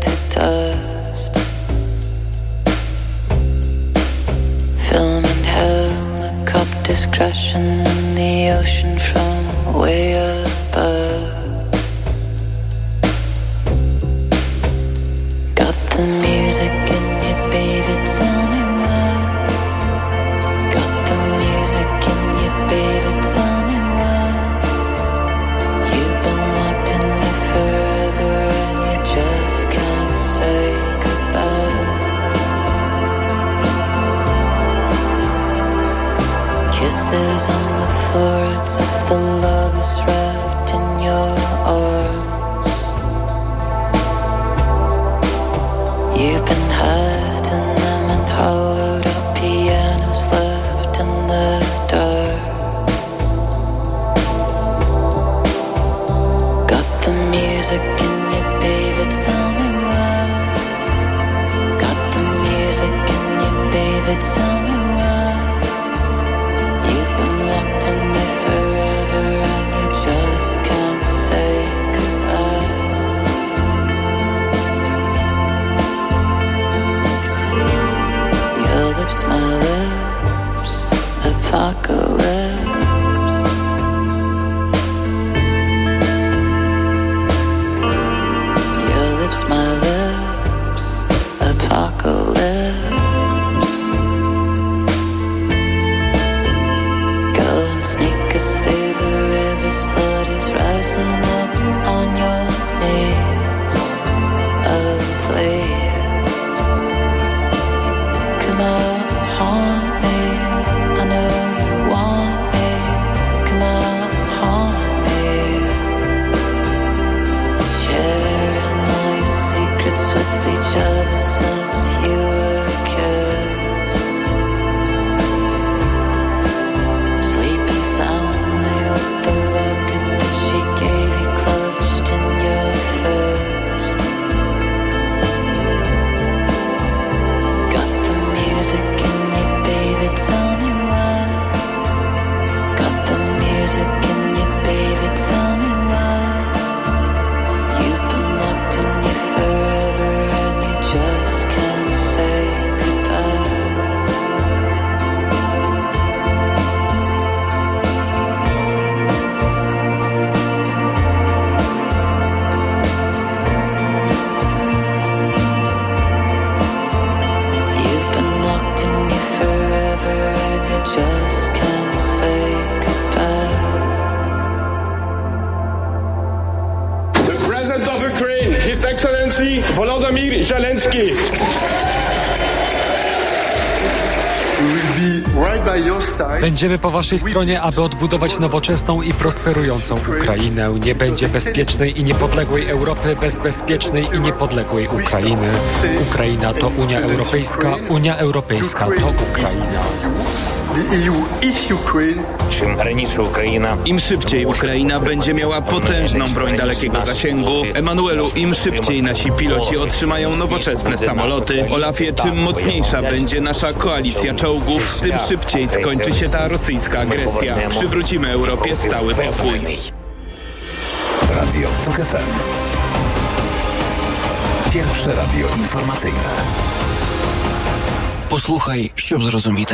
Będziemy po waszej stronie, aby odbudować nowoczesną i prosperującą Ukrainę. Nie będzie bezpiecznej i niepodległej Europy bez bezpiecznej i niepodległej Ukrainy. Ukraina to Unia Europejska, Unia Europejska to Ukraina. The EU is Ukraine. Czym raniejsza Ukraina... Im szybciej Ukraina będzie miała potężną broń dalekiego zasięgu, Emanuelu, im szybciej nasi piloci otrzymają nowoczesne samoloty, Olafie, czym mocniejsza będzie nasza koalicja czołgów, tym szybciej skończy się ta rosyjska agresja. Przywrócimy Europie stały pokój. Radio TOK FM. Pierwsze radio informacyjne. Posłuchaj, щоб zrozumieć.